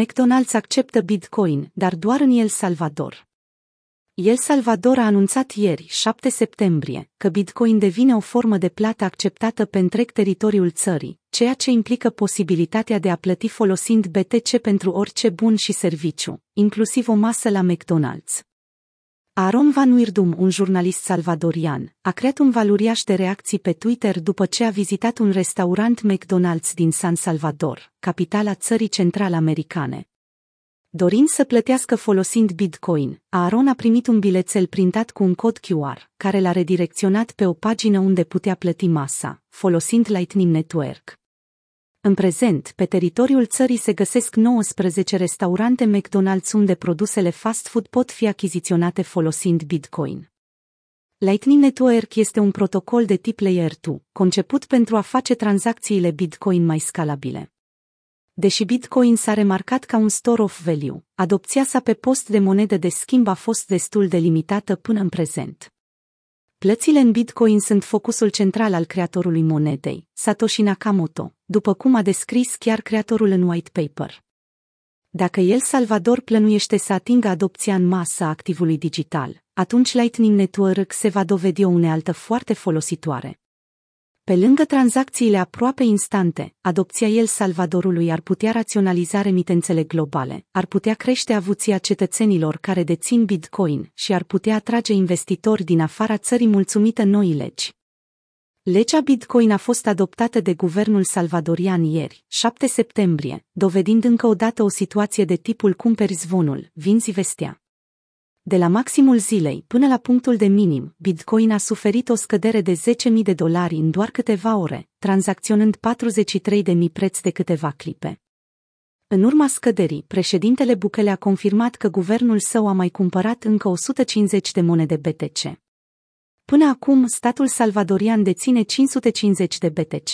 McDonald's acceptă Bitcoin, dar doar în El Salvador. El Salvador a anunțat ieri, 7 septembrie, că Bitcoin devine o formă de plată acceptată pe întreg teritoriul țării, ceea ce implică posibilitatea de a plăti folosind BTC pentru orice bun și serviciu, inclusiv o masă la McDonald's. Aaron Van Wirdum, un jurnalist salvadorian, a creat un valuriaș de reacții pe Twitter după ce a vizitat un restaurant McDonald's din San Salvador, capitala țării central-americane. Dorind să plătească folosind Bitcoin, Aaron a primit un bilețel printat cu un cod QR, care l-a redirecționat pe o pagină unde putea plăti masa, folosind Lightning Network. În prezent, pe teritoriul țării se găsesc 19 restaurante McDonald's unde produsele fast food pot fi achiziționate folosind Bitcoin. Lightning Network este un protocol de tip Layer 2, conceput pentru a face tranzacțiile Bitcoin mai scalabile. Deși Bitcoin s-a remarcat ca un store of value, adopția sa pe post de monedă de schimb a fost destul de limitată până în prezent. Plățile în Bitcoin sunt focusul central al creatorului monedei, Satoshi Nakamoto, după cum a descris chiar creatorul în white paper. Dacă El Salvador plănuiește să atingă adopția în masă a activului digital, atunci Lightning Network se va dovedi o unealtă foarte folositoare. Pe lângă tranzacțiile aproape instante, adopția El Salvadorului ar putea raționaliza remitențele globale, ar putea crește avuția cetățenilor care dețin Bitcoin și ar putea atrage investitori din afara țării mulțumită noi legi. Legea Bitcoin a fost adoptată de guvernul salvadorian ieri, 7 septembrie, dovedind încă o dată o situație de tipul cumperi zvonul, vinzi vestea. De la maximul zilei până la punctul de minim, Bitcoin a suferit o scădere de 10.000 de dolari în doar câteva ore, tranzacționând 43.000 preț de câteva clipe. În urma scăderii, președintele Bukele a confirmat că guvernul său a mai cumpărat încă 150 de monede BTC. Până acum, statul salvadorian deține 550 de BTC.